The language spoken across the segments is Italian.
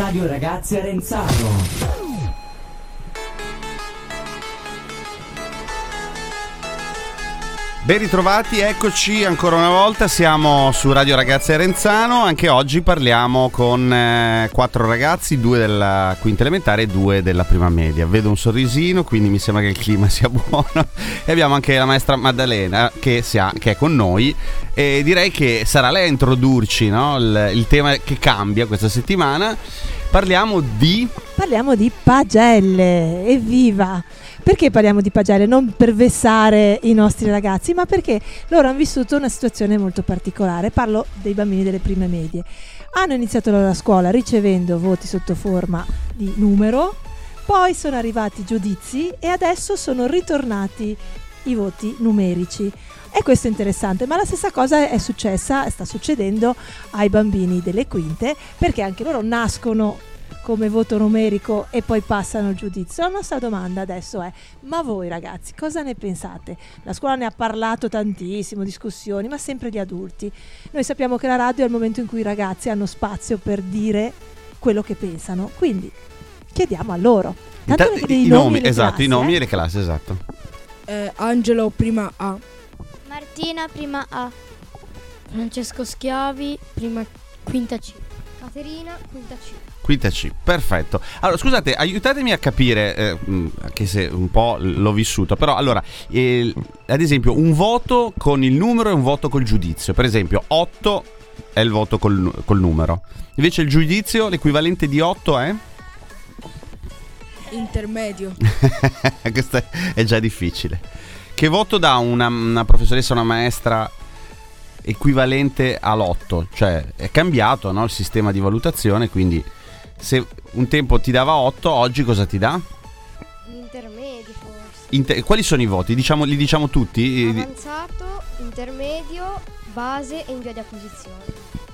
Radio Ragazzi Arenzano. Ben ritrovati, eccoci ancora una volta, siamo su Radio Ragazzi Arenzano, anche oggi parliamo con eh, quattro ragazzi, due della quinta elementare e due della prima media. Vedo un sorrisino, quindi mi sembra che il clima sia buono e abbiamo anche la maestra Maddalena che, sia, che è con noi e direi che sarà lei a introdurci no? il, il tema che cambia questa settimana. Parliamo di... Parliamo di pagelle, evviva! Perché parliamo di pagelle? Non per vessare i nostri ragazzi, ma perché loro hanno vissuto una situazione molto particolare. Parlo dei bambini delle prime medie. Hanno iniziato la scuola ricevendo voti sotto forma di numero, poi sono arrivati i giudizi e adesso sono ritornati i voti numerici. E questo è interessante, ma la stessa cosa è successa, sta succedendo ai bambini delle quinte, perché anche loro nascono come voto numerico e poi passano il giudizio. La nostra domanda adesso è: ma voi ragazzi cosa ne pensate? La scuola ne ha parlato tantissimo, discussioni, ma sempre gli adulti. Noi sappiamo che la radio è il momento in cui i ragazzi hanno spazio per dire quello che pensano, quindi chiediamo a loro. Tanto i, i nomi, esatto, classi, i nomi eh? e le classi, esatto. Eh, Angelo prima A. Martina prima A. Francesco Schiavi prima quinta C. Caterina quinta C. Quinta C, perfetto. Allora, scusate, aiutatemi a capire, eh, anche se un po' l'ho vissuto, però allora, eh, ad esempio, un voto con il numero e un voto col giudizio. Per esempio, 8 è il voto col, col numero. Invece il giudizio, l'equivalente di 8 è? Intermedio. Questo è già difficile. Che voto dà una, una professoressa, una maestra equivalente all'otto? Cioè è cambiato no, il sistema di valutazione, quindi se un tempo ti dava 8, oggi cosa ti dà? Intermedi forse. Inter- quali sono i voti? Diciamo, li diciamo tutti? Avanzato, intermedio, base e in via di acquisizione.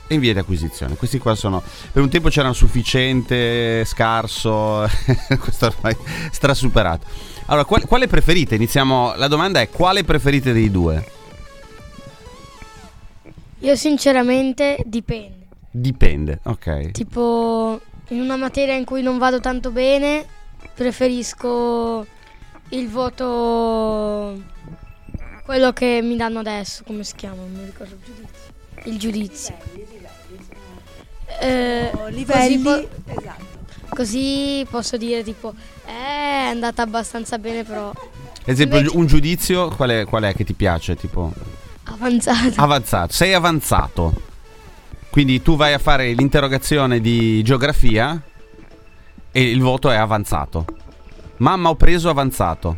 E in via di acquisizione. Questi qua sono. Per un tempo c'erano sufficiente, scarso. questo ormai strasuperato. Allora, qual- quale preferite? Iniziamo. La domanda è: quale preferite dei due? Io sinceramente dipende. Dipende, ok. Tipo in una materia in cui non vado tanto bene, preferisco il voto quello che mi danno adesso, come si chiama? Non mi ricordo il giudizio. Il giudizio. Eh, livelli, così, po- esatto. così posso dire tipo eh, è andata abbastanza bene però ad esempio Invece... un giudizio qual è, qual è che ti piace tipo avanzato avanzato sei avanzato quindi tu vai a fare l'interrogazione di geografia e il voto è avanzato. Mamma ho preso avanzato.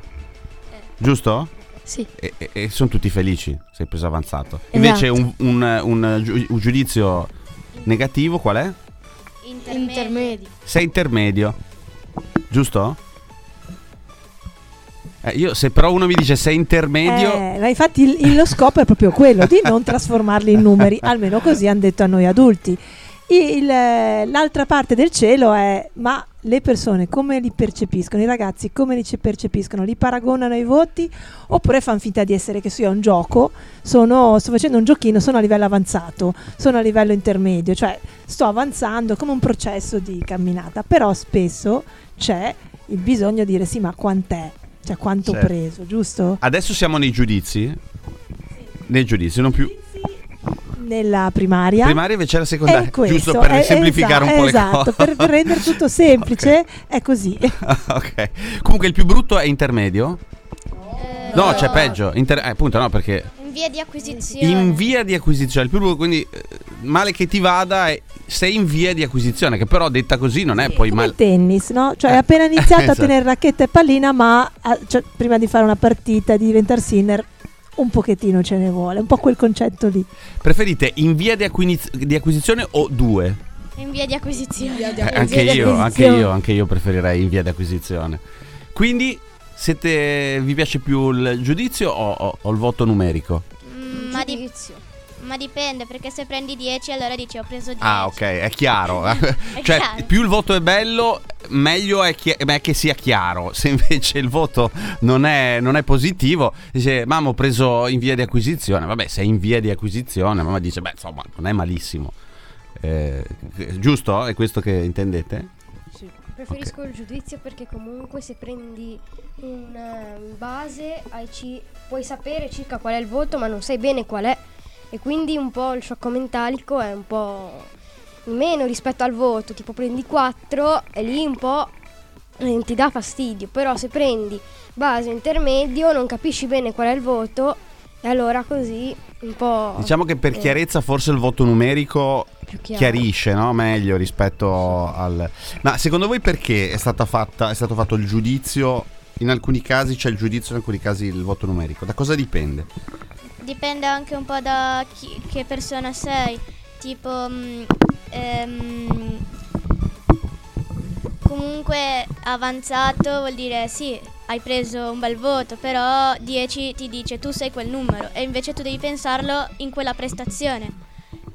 Eh. Giusto? Sì. E, e, e sono tutti felici se hai preso avanzato. Invece esatto. un, un, un, un, giudizio negativo qual è? Intermedio. Sei intermedio. Giusto? Eh, io se però uno mi dice sei intermedio... Eh, infatti il, lo scopo è proprio quello, di non trasformarli in numeri, almeno così hanno detto a noi adulti. Il, l'altra parte del cielo è ma le persone come li percepiscono, i ragazzi come li percepiscono, li paragonano ai voti oppure fanno finta di essere che sia un gioco, sono, sto facendo un giochino, sono a livello avanzato, sono a livello intermedio, cioè sto avanzando come un processo di camminata, però spesso c'è il bisogno di dire sì ma quant'è? Cioè quanto certo. preso, giusto? Adesso siamo nei giudizi? Sì. Nei giudizi, non più nella primaria. Primaria invece la secondaria, giusto per è, semplificare esatto, un po' esatto, le cose. Per, per rendere tutto semplice okay. è così. ok. Comunque il più brutto è intermedio? Eh, no, c'è peggio. Inter- eh, appunto no, perché in via di acquisizione. In via di acquisizione, il più brutto, quindi eh, male che ti vada è sei in via di acquisizione, che però detta così non è sì, poi male. Il tennis, no? Cioè, eh. appena iniziato esatto. a tenere racchetta e pallina, ma a, cioè, prima di fare una partita, di diventare sinner, un pochettino ce ne vuole, un po' quel concetto lì. Preferite in via di, acquiniz- di acquisizione o due? In via di acquisizione. Via di acquisizione. Eh, anche, io, anche, io, anche io preferirei in via di acquisizione. Quindi siete, vi piace più il giudizio o, o, o il voto numerico? Mm, ma giudizio. Ma dipende, perché se prendi 10 allora dici ho preso 10. Ah, ok, è chiaro. è cioè, chiaro. più il voto è bello, meglio è, chi- è, che sia chiaro. Se invece il voto non è, non è positivo, dice mamma ho preso in via di acquisizione. Vabbè, se è in via di acquisizione, mamma dice beh insomma non è malissimo. Eh, giusto? È questo che intendete? Preferisco il giudizio perché comunque se prendi una base ci- puoi sapere circa qual è il voto ma non sai bene qual è e quindi un po' il sciocco mentalico è un po' meno rispetto al voto, tipo prendi 4 e lì un po' eh, ti dà fastidio, però se prendi base intermedio non capisci bene qual è il voto e allora così un po' Diciamo che per eh, chiarezza forse il voto numerico chiarisce no? meglio rispetto al... Ma secondo voi perché è, stata fatta, è stato fatto il giudizio? In alcuni casi c'è il giudizio, in alcuni casi il voto numerico. Da cosa dipende? Dipende anche un po' da chi- che persona sei. Tipo, mm, ehm, comunque avanzato vuol dire sì, hai preso un bel voto, però 10 ti dice tu sei quel numero e invece tu devi pensarlo in quella prestazione.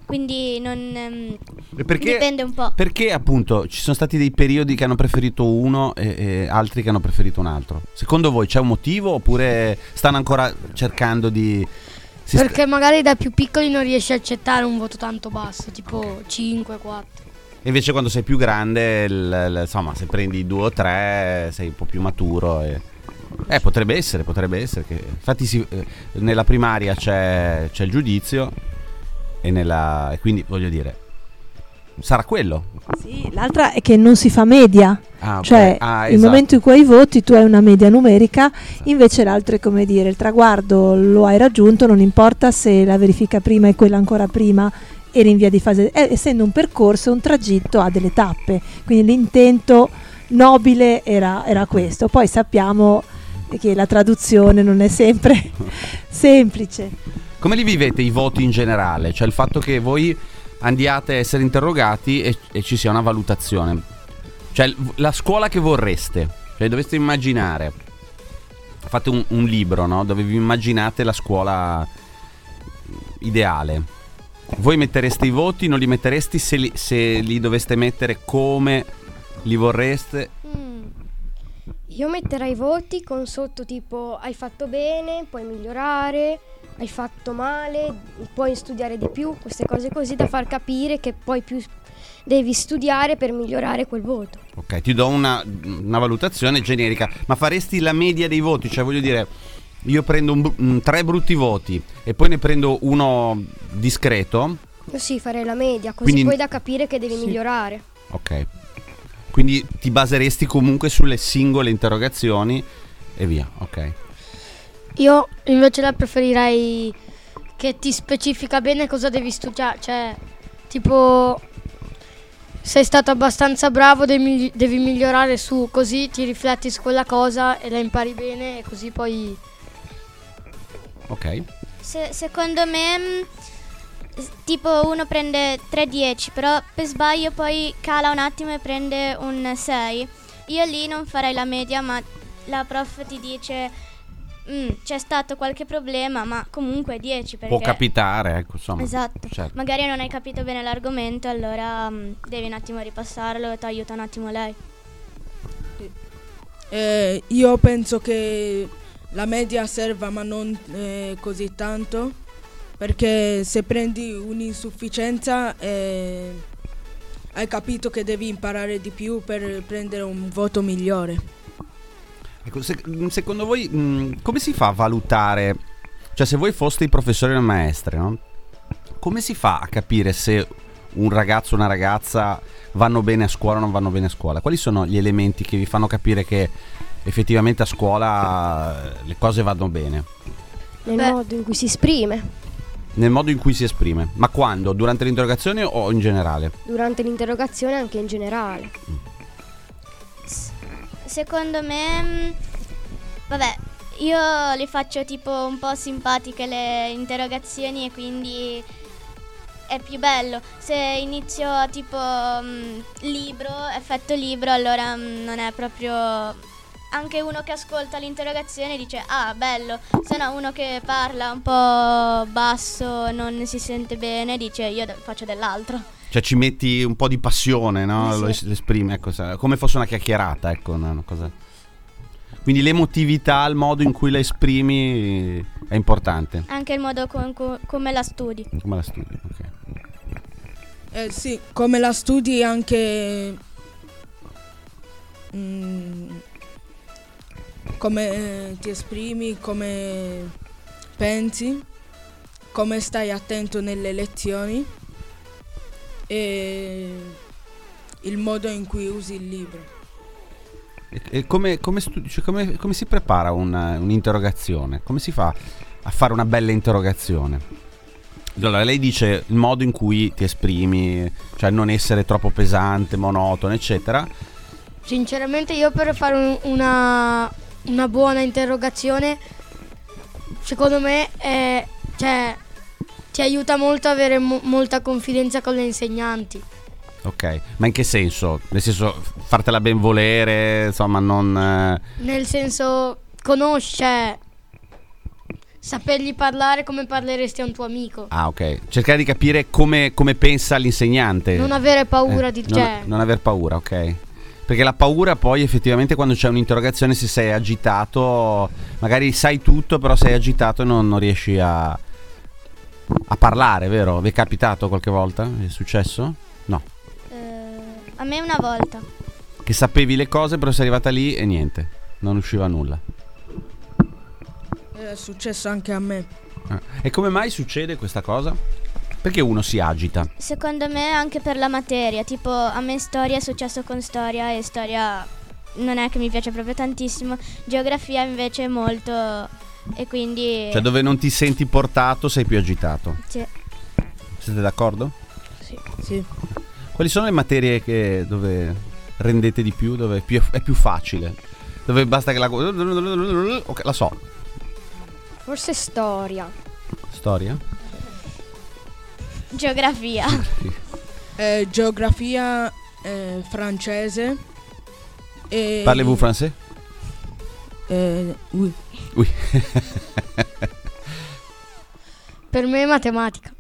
Quindi non... ehm, Perché, Dipende un po'. Perché appunto ci sono stati dei periodi che hanno preferito uno e, e altri che hanno preferito un altro? Secondo voi c'è un motivo oppure stanno ancora cercando di... si sta- Perché magari da più piccoli non riesci a accettare un voto tanto basso, tipo 5, 4. E Invece quando sei più grande, il- il- insomma, se prendi due o tre sei un po' più maturo. E... Eh, potrebbe essere, potrebbe essere. Che... Infatti si- eh, nella primaria c'è, c'è il giudizio e, nella... e quindi voglio dire, sarà quello. Sì, l'altra è che non si fa media, Ah, ok. cioè Ah, il esatto. momento in cui hai voti tu hai una media numerica, invece l'altro è come dire il traguardo lo hai raggiunto, non importa se la verifica prima è quella ancora prima eri in via di fase, eh, essendo un percorso, un tragitto ha delle tappe, quindi l'intento nobile era, era questo, poi sappiamo che la traduzione non è sempre semplice. Come li vivete i voti in generale? Cioè il fatto che voi andiate a essere interrogati e, e ci sia una valutazione. Cioè la scuola che vorreste. Cioè doveste immaginare. Fate un, un libro, no? Dove vi immaginate la scuola ideale. Voi mettereste i voti, non li metteresti se li, se li doveste mettere come li vorreste? mm, Io metterei i voti con sotto tipo hai fatto bene, puoi migliorare, hai fatto male, puoi studiare di più, queste cose così da far capire che poi più devi studiare per migliorare quel voto. Ok, ti do una, una valutazione generica, ma faresti la media dei voti? Cioè voglio dire, io prendo un mm, tre brutti voti e poi ne prendo uno discreto, Sì, farei la media, così Quindi- poi da capire che devi Sì. migliorare. ok. Quindi ti baseresti comunque sulle singole interrogazioni e via, ok. Io invece la preferirei che ti specifica bene cosa devi studiare, cioè tipo sei stato abbastanza bravo, devi, devi migliorare su, così ti rifletti su quella cosa e la impari bene e così poi... Ok. Se- secondo me, mm, tipo uno prende 3-10, però per sbaglio poi cala un attimo e prende un 6. Io lì non farei la media, ma la prof ti dice "Mm, c'è stato qualche problema, ma comunque 10 perché... Può capitare, ecco, insomma. Esatto. Certo. Magari non hai capito bene l'argomento, allora mm, devi un attimo ripassarlo e ti aiuta un attimo lei. Eh, io penso che la media serva ma non eh, così tanto perché se prendi un'insufficienza eh, hai capito che devi imparare di più per prendere un voto migliore. Ecco, se- mm, secondo voi mh, come si fa a valutare? Cioè, se voi foste i professori e le maestre, no? Come si fa a capire se un ragazzo o una ragazza vanno bene a scuola o non vanno bene a scuola? Quali sono gli elementi che vi fanno capire che effettivamente a scuola eh, le cose vanno bene? Nel Beh. modo in cui si esprime. Nel modo in cui si esprime? Ma quando? Durante l'interrogazione o in generale? Durante l'interrogazione anche in generale. Secondo me, mm, vabbè, io le faccio tipo un po' simpatiche le interrogazioni e quindi è più bello. Se inizio tipo mm, libro, effetto libro, allora mm, non è proprio... Anche uno che ascolta l'interrogazione dice ah bello, se no uno che parla un po' basso, non si sente bene, dice io faccio dell'altro. Cioè ci metti un po' di passione, no? Sì. Lo es- esprimi, ecco, come fosse una chiacchierata, ecco, una, cosa. Quindi l'emotività, il modo in cui la esprimi è importante. Anche il modo con- co- come la studi. Come la studi, ok. Eh, sì, come la studi anche mm, come eh, ti esprimi, come pensi, come stai attento nelle lezioni e il modo in cui usi il libro. E, e come, come studi- cioè come- come si prepara una- un'interrogazione? Come si fa a fare una bella interrogazione? Allora, lei dice il modo in cui ti esprimi, cioè non essere troppo pesante, monotono, eccetera. Sinceramente io per fare un- una, una buona interrogazione, secondo me è, cioè, ti aiuta molto ad avere mo- molta confidenza con le insegnanti. Ok, ma in che senso? Nel senso, fartela ben volere, insomma, non... eh, Nel senso, conosce, sapergli parlare come parleresti a un tuo amico. Ah, ok. Cercare di capire come, come pensa l'insegnante. Non avere paura Eh, di... non, Cioè, non aver paura, ok. Perché la paura poi effettivamente quando c'è un'interrogazione se sei agitato, magari sai tutto, però sei agitato e non, non riesci a, a parlare, vero? Vi è capitato qualche volta? È successo? No. Eh, a me una volta. Che sapevi le cose, però sei arrivata lì e niente. Non usciva nulla. È successo anche a me. Ah. E come mai succede questa cosa? Perché uno si agita? Secondo me anche per la materia, tipo a me storia è successo con storia e storia non è che mi piace proprio tantissimo, geografia invece è molto e quindi Cioè dove non ti senti portato sei più agitato. sì. Siete d'accordo? Sì. Quali sono le materie che, dove rendete di più, dove è più, è più facile? Dove basta che la... Ok, la so. Forse storia. Storia? geografia. Eh, geografia eh, francese e Parlez-vous français? Eh, oui. Oui. per me è matematica.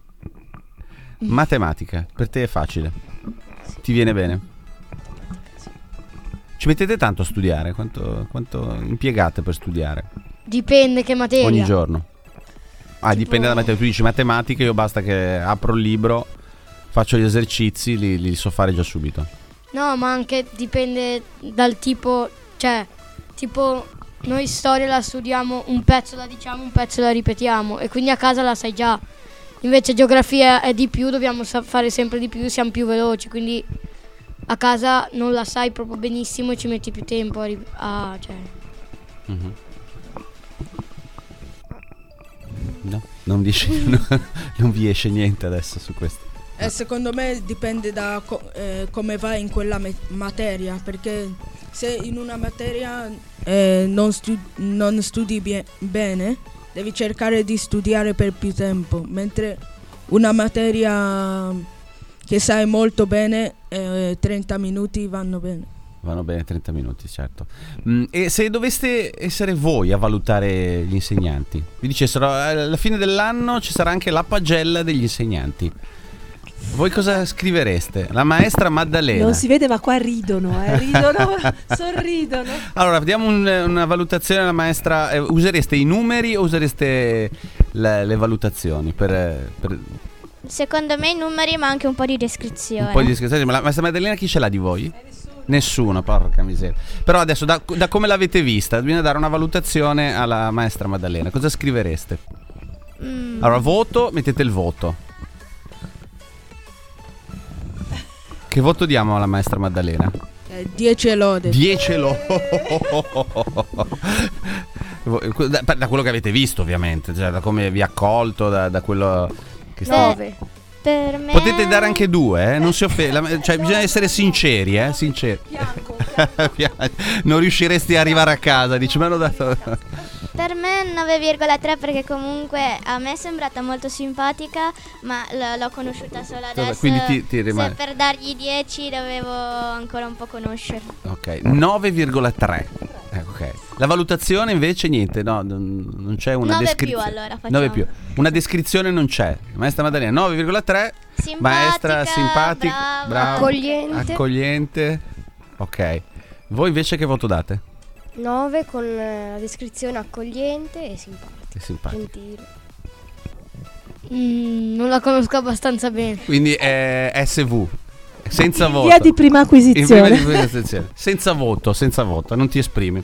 Matematica, per te è facile. Ti viene bene? Ci mettete tanto a studiare? Quanto, quanto impiegate per studiare? Dipende che materia. Ogni giorno? Ah, Tipo- dipende da matematica. Tu dici matematica, io basta che apro il libro, faccio gli esercizi, li, li so fare già subito. No, ma anche dipende dal tipo, cioè, tipo noi storia la studiamo, un pezzo la diciamo, un pezzo la ripetiamo e quindi a casa la sai già. Invece geografia è di più, dobbiamo sa- fare sempre di più, siamo più veloci, quindi a casa non la sai proprio benissimo e ci metti più tempo a, ri- a- cioè, Mhm. No, non, dici- no, non vi esce niente adesso su questo. Eh, secondo me dipende da co- eh, come vai in quella me- materia, perché se in una materia eh, non, stu- non studi bie- bene, devi cercare di studiare per più tempo, mentre una materia che sai molto bene, eh, 30 minuti vanno bene. Vanno bene 30 minuti, certo. Mm, e se doveste essere voi a valutare gli insegnanti, vi dicessero "Eh, alla fine dell'anno ci sarà anche la pagella degli insegnanti. Voi cosa scrivereste? La maestra Maddalena. Non si vede, ma qua ridono, eh, ridono, sorridono. Allora, vediamo un- una valutazione alla maestra. eh, usereste i numeri o usereste le, le valutazioni per, per Secondo me i numeri ma anche un po' di descrizione. un po' di descrizione? Ma la maestra Maddalena chi ce l'ha di voi? Nessuno, porca miseria. Però adesso, da, da come l'avete vista, bisogna dare una valutazione alla maestra Maddalena. Cosa scrivereste? Mm, Allora, voto, mettete il voto. Che voto diamo alla maestra Maddalena? Eh, 10 lode. 10 lo. da, da quello che avete visto, ovviamente, cioè da come vi ha accolto, da, da quello che sta. nove. per me Potete dare anche due, eh? Non si offende. Cioè, bisogna essere sinceri, eh? Sinceri. non riusciresti a arrivare a casa, dici, me l'ho dato. Per me 9,3 perché comunque a me è sembrata molto simpatica, ma l- l'ho conosciuta solo adesso. quindi ti- ti rimane- Se per dargli 10 dovevo ancora un po' conoscerlo. Ok, 9,3. Eh, ok. La valutazione invece niente, no, non non c'è una 9 più, descrizione. allora, facciamo. 9 più. Una descrizione non c'è. Maestra Maddalena 9,3. Simpatica, Maestra simpatica, brava. brava, Accogliente. accogliente. Ok. Voi invece che voto date? 9 con eh, la descrizione accogliente e simpatica. È simpatico. Gentile. Mm, non la conosco abbastanza bene. Quindi è SV, senza voto. via di prima In prima acquisizione. di prima acquisizione. Senza voto, senza voto, non ti esprimi.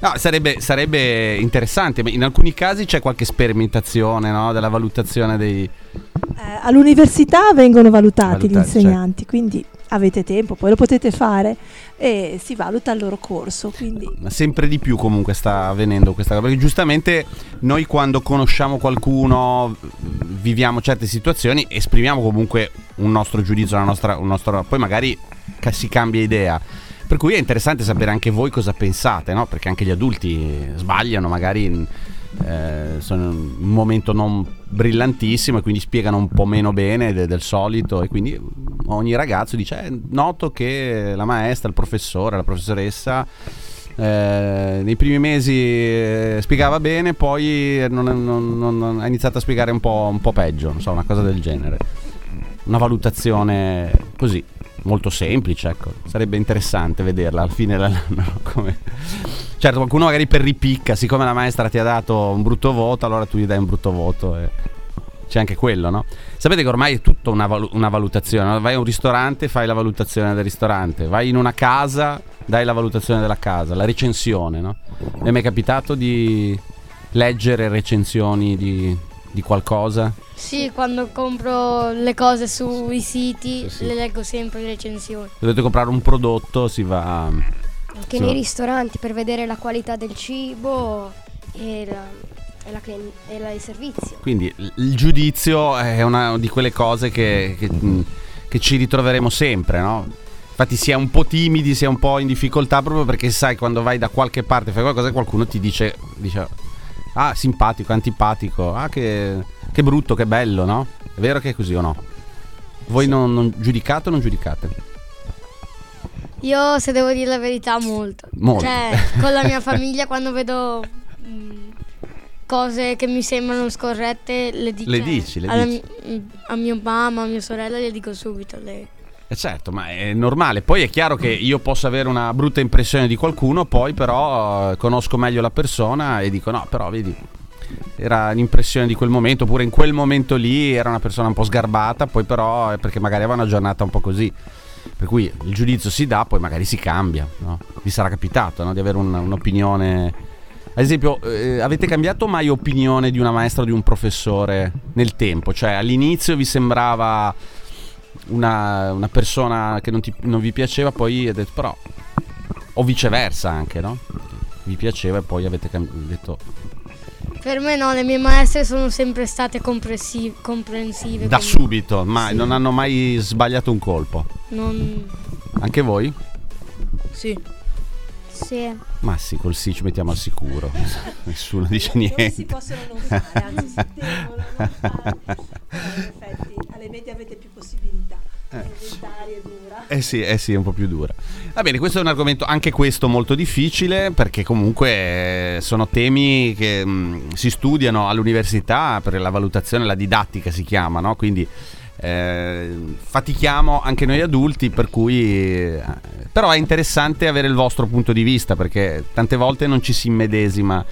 No, sarebbe, sarebbe interessante, ma in alcuni casi c'è qualche sperimentazione no, della valutazione dei... Eh, all'università vengono valutati, Valutati, gli insegnanti, quindi avete tempo, poi lo potete fare e si valuta il loro corso. Quindi sempre di più comunque sta avvenendo questa cosa, perché giustamente noi quando conosciamo qualcuno, viviamo certe situazioni, esprimiamo comunque un nostro giudizio, una nostra, un nostro, poi magari si cambia idea. Per cui è interessante sapere anche voi cosa pensate, no? Perché anche gli adulti sbagliano, magari eh, sono un momento non brillantissimo e quindi spiegano un po' meno bene de- del solito e quindi ogni ragazzo dice "Eh, noto che la maestra, il professore, la professoressa eh, nei primi mesi eh, spiegava bene, poi non- non- non- ha iniziato a spiegare un po', un po' peggio, non so, una cosa del genere. Una valutazione così, molto semplice, ecco. Sarebbe interessante vederla al fine dell'anno. come- Certo, qualcuno magari per ripicca, siccome la maestra ti ha dato un brutto voto, allora tu gli dai un brutto voto. E... C'è anche quello, no? Sapete che ormai è tutta una, valu- una valutazione. Vai a un ristorante, fai la valutazione del ristorante. Vai in una casa, dai la valutazione della casa, la recensione, no? Vi è mai capitato di leggere recensioni di, di qualcosa? Sì, quando compro le cose sui siti Sì, sì. le leggo sempre le recensioni. Dovete comprare un prodotto, si va... Anche Sì. nei ristoranti per vedere la qualità del cibo e, la, e, la e la- il servizio. Quindi il- giudizio è una di quelle cose che, che- che ci ritroveremo sempre, no? Infatti si è un po' timidi, si è un po' in difficoltà proprio perché sai quando vai da qualche parte fai qualcosa e qualcuno ti dice, dice ah simpatico, antipatico, ah che, che brutto, che bello, no? È vero che è così o no? Voi non, non giudicate o non giudicate? Io, se devo dire la verità, molto. Molto. Cioè, con la mia famiglia, quando vedo mm, cose che mi sembrano scorrette, le dico. Le dici, le alla dici. mm, a mia mamma, a mia sorella, le dico subito. Le... Eh certo, ma è normale. Poi è chiaro che io posso avere una brutta impressione di qualcuno, poi però eh, conosco meglio la persona e dico no, però vedi, era l'impressione di quel momento, oppure in quel momento lì era una persona un po' sgarbata, poi però è perché magari aveva una giornata un po' così. Per cui il giudizio si dà, poi magari si cambia. No? Vi sarà capitato no? di avere un- un'opinione. Ad esempio, eh, avete cambiato mai opinione di una maestra o di un professore nel tempo? Cioè, all'inizio vi sembrava una, una persona che non, ti- non vi piaceva, poi avete detto però. O viceversa anche, no? Vi piaceva e poi avete cam- detto Per me no, le mie maestre sono sempre state comprensi- comprensive. da subito, ma Sì. non hanno mai sbagliato un colpo. Non... Anche voi? Sì. Sì. Ma sì, col sì ci mettiamo al sicuro. Nessuno dice non si niente. possono non fare, anzi si devono non fare. Però in effetti alle medie avete più possibilità. Dura. Eh sì, eh sì, è un po' più dura. Va bene, questo è un argomento anche questo molto difficile perché comunque eh, sono temi che mh, si studiano all'università per la valutazione, la didattica si chiama, no? Quindi eh, fatichiamo anche noi adulti, per cui eh, però è interessante avere il vostro punto di vista perché tante volte non ci si immedesima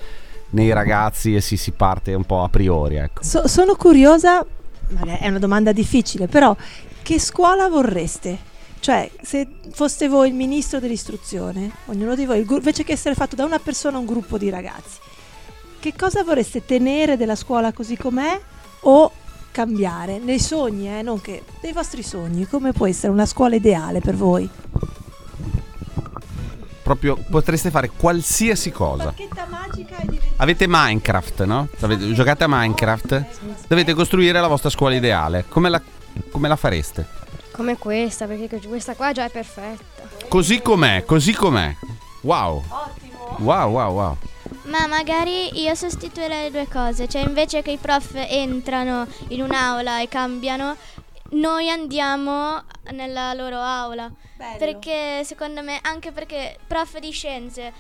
nei ragazzi e si, si parte un po' a priori, ecco. So- sono curiosa, è una domanda difficile, però che scuola vorreste? Cioè, se foste voi il ministro dell'istruzione, ognuno di voi, invece che essere fatto da una persona un gruppo di ragazzi, che cosa vorreste tenere della scuola così com'è o cambiare? Nei sogni, eh, non che dei vostri sogni, come può essere una scuola ideale per voi? Proprio potreste fare qualsiasi cosa. Bacchetta magica e diventare Avete Minecraft, no? Avete- giocate a Minecraft? Dovete costruire la vostra scuola ideale. Come la, come la fareste? Come questa, perché questa qua già è perfetta. Così com'è, così com'è. Wow. Wow, wow, wow. Ma magari io sostituirei le due cose, cioè invece che i prof entrano in un'aula e cambiano, noi andiamo nella loro aula. Bello. Perché secondo me, anche perché prof di scienze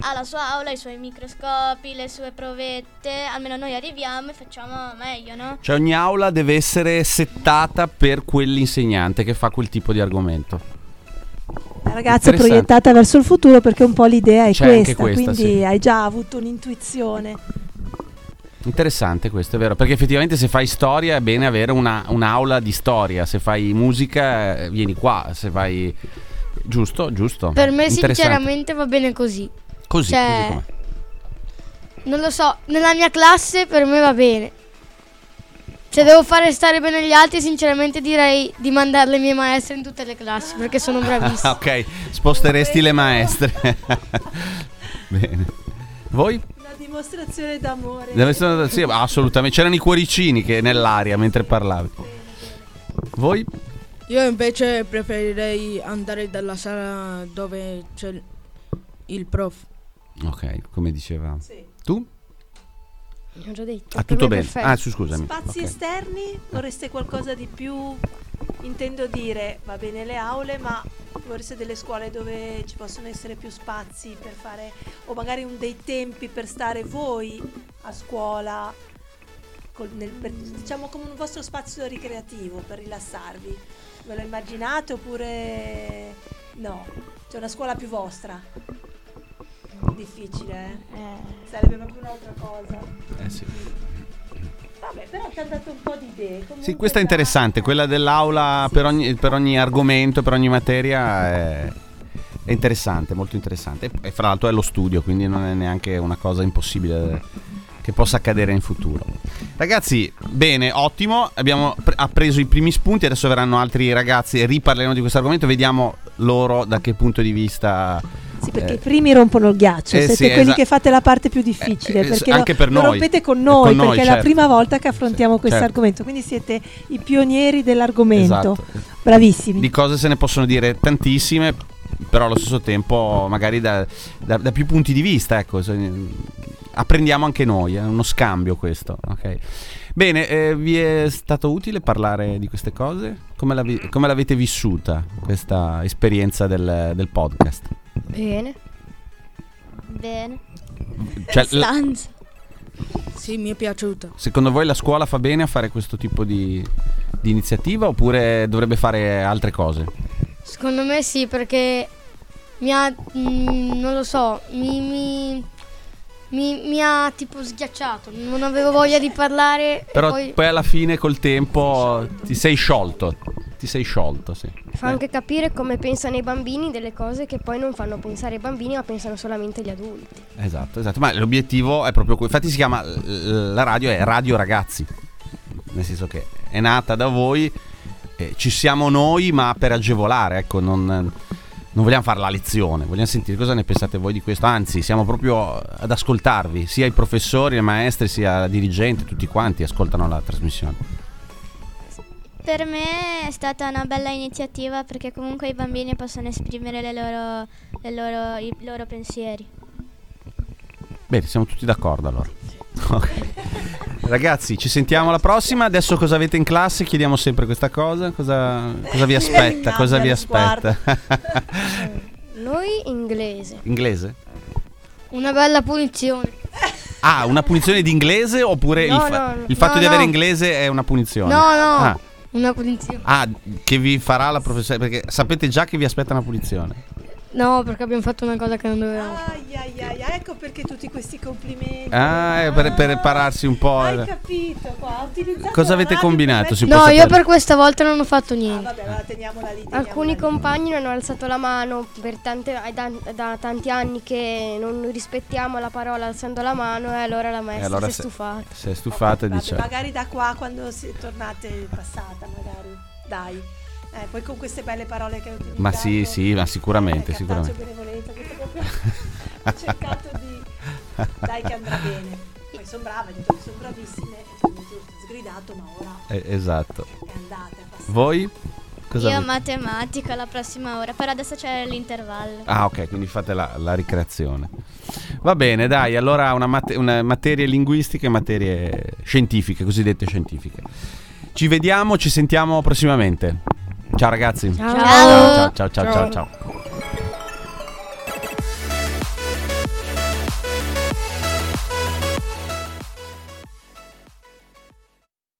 ha la sua aula, i suoi microscopi, le sue provette, almeno noi arriviamo e facciamo meglio, no? Cioè ogni aula deve essere settata per quell'insegnante che fa quel tipo di argomento. La ragazza proiettata verso il futuro perché un po' l'idea è questa, questa, quindi sì. hai già avuto un'intuizione. Interessante questo, è vero, perché effettivamente se fai storia è bene avere una- un'aula di storia, se fai musica eh, vieni qua, se fai... Giusto, giusto. Per me sinceramente va bene così. Così, cioè- così. Non lo so, nella mia classe per me va bene. Se devo fare stare bene gli altri, sinceramente direi di mandare le mie maestre in tutte le classi perché sono bravissime. ok, sposteresti le maestre. bene. Voi? Una dimostrazione d'amore. Deve essere- sì, assolutamente. C'erano i cuoricini che nell'aria mentre parlavi. Voi? Io invece preferirei andare dalla sala dove c'è il- prof. Ok, come diceva. Sì. Tu? Ho già detto. Ah, tutto bene. perfetto. Ah, su, scusami. Spazi Ok. esterni, vorreste qualcosa di più? Intendo dire, va bene le aule, ma vorreste delle scuole dove ci possono essere più spazi per fare, o magari un dei tempi per stare voi a scuola, col- nel- per- diciamo come un vostro spazio ricreativo per rilassarvi. Ve lo immaginate oppure no? C'è una scuola più vostra? Difficile, eh? Sarebbe proprio un'altra cosa. Eh, sì. Vabbè, però ti hanno dato un po' di idee. Sì, Comunque questa è interessante, quella dell'aula Sì, per, sì. ogni, per ogni argomento, per ogni materia è, è interessante, molto interessante. E, fra l'altro è lo studio, quindi non è neanche una cosa impossibile che possa accadere in futuro. Ragazzi, bene, ottimo, abbiamo pre- ha preso i primi spunti, adesso verranno altri ragazzi e riparleremo di questo argomento, vediamo loro da che punto di vista... Sì, perché eh, i primi rompono il ghiaccio, eh siete sì, quelli esa- che fate la parte più difficile, Eh, perché anche lo, per lo noi. rompete con Eh, noi, con noi, perché è certo. la prima volta che affrontiamo Sì, questo certo. argomento, quindi siete i pionieri dell'argomento, Esatto. bravissimi. Di cose se ne possono dire tantissime, però allo stesso tempo magari da, da- da più punti di vista, ecco, se- apprendiamo anche noi, è uno scambio questo, ok? Bene, eh, vi è stato utile parlare di queste cose? Come, l'avi- come l'avete vissuta questa esperienza del, del podcast? Bene. Bene. Cioè, la- Stanza. Sì, mi è piaciuta. secondo voi la scuola fa bene a fare questo tipo di, di iniziativa oppure dovrebbe fare altre cose? Secondo me sì, perché mi ha. mm, non lo so, mi, mi, mi- mi ha tipo sghiacciato. Non avevo voglia di parlare. e Però poi, poi alla fine col tempo ti sei sciolto, ti sei sciolto, sì. Fa anche capire come pensano i bambini delle cose che poi non fanno pensare i bambini, ma pensano solamente gli adulti. Esatto, esatto, ma l'obiettivo è proprio quello. Infatti si chiama la radio è Radio Ragazzi. Nel senso che è nata da voi, eh, ci siamo noi, ma per agevolare, ecco, non, non vogliamo fare la lezione, vogliamo sentire cosa ne pensate voi di questo. Anzi, siamo proprio ad ascoltarvi, sia i professori, le maestre, sia i dirigenti, tutti quanti ascoltano la trasmissione. Per me è stata una bella iniziativa perché comunque i bambini possono esprimere le loro, le loro- i loro pensieri. Bene, siamo tutti d'accordo allora. Ok. Ragazzi, ci sentiamo alla prossima. Adesso cosa avete in classe? Chiediamo sempre questa cosa. Cosa, cosa vi aspetta? Cosa vi aspetta? Noi inglese. Inglese? una bella punizione. Ah, una punizione di inglese oppure No, il, fa- no, no. il fatto No, di avere inglese è una punizione? No, no, Ah, una punizione. ah, che vi farà la professoressa? Perché sapete già che vi aspetta una punizione. No, perché abbiamo fatto una cosa che non dovevamo. fare. Ai, ai, ai, ecco perché tutti questi complimenti. Ah, è per, per pararsi un po'. Hai capito qua, Cosa la avete combinato? No, io per questa volta non ho fatto Ah, niente. vabbè, allora teniamola lì. teniamola Alcuni lì. compagni non hanno alzato la mano per tante, da, da tanti anni che non rispettiamo la parola alzando la mano e allora la maestra allora si è stufata. Si è stufata e dice... Magari da qua quando si- tornate passata, magari. Dai. Eh, poi con queste belle parole che ho utilizzato. Ma sì, sì, ma sicuramente, eh, sicuramente. benevolenza, questo proprio ho cercato di... Dai che andrà bene. Poi sono ho detto che sono bravissime, quindi giusto, sgridato, ma ora Eh, esatto. è andata, è passata. Voi? Cosa Io avete? matematica la prossima ora, però adesso c'è l'intervallo. Ah, ok, quindi fate la, la ricreazione. Va bene, dai, allora una, mate- una materie linguistiche e materie scientifiche, cosiddette scientifiche. Ci vediamo, ci sentiamo prossimamente. Ciao ragazzi. Ciao. ciao, ciao, ciao, ciao. ciao.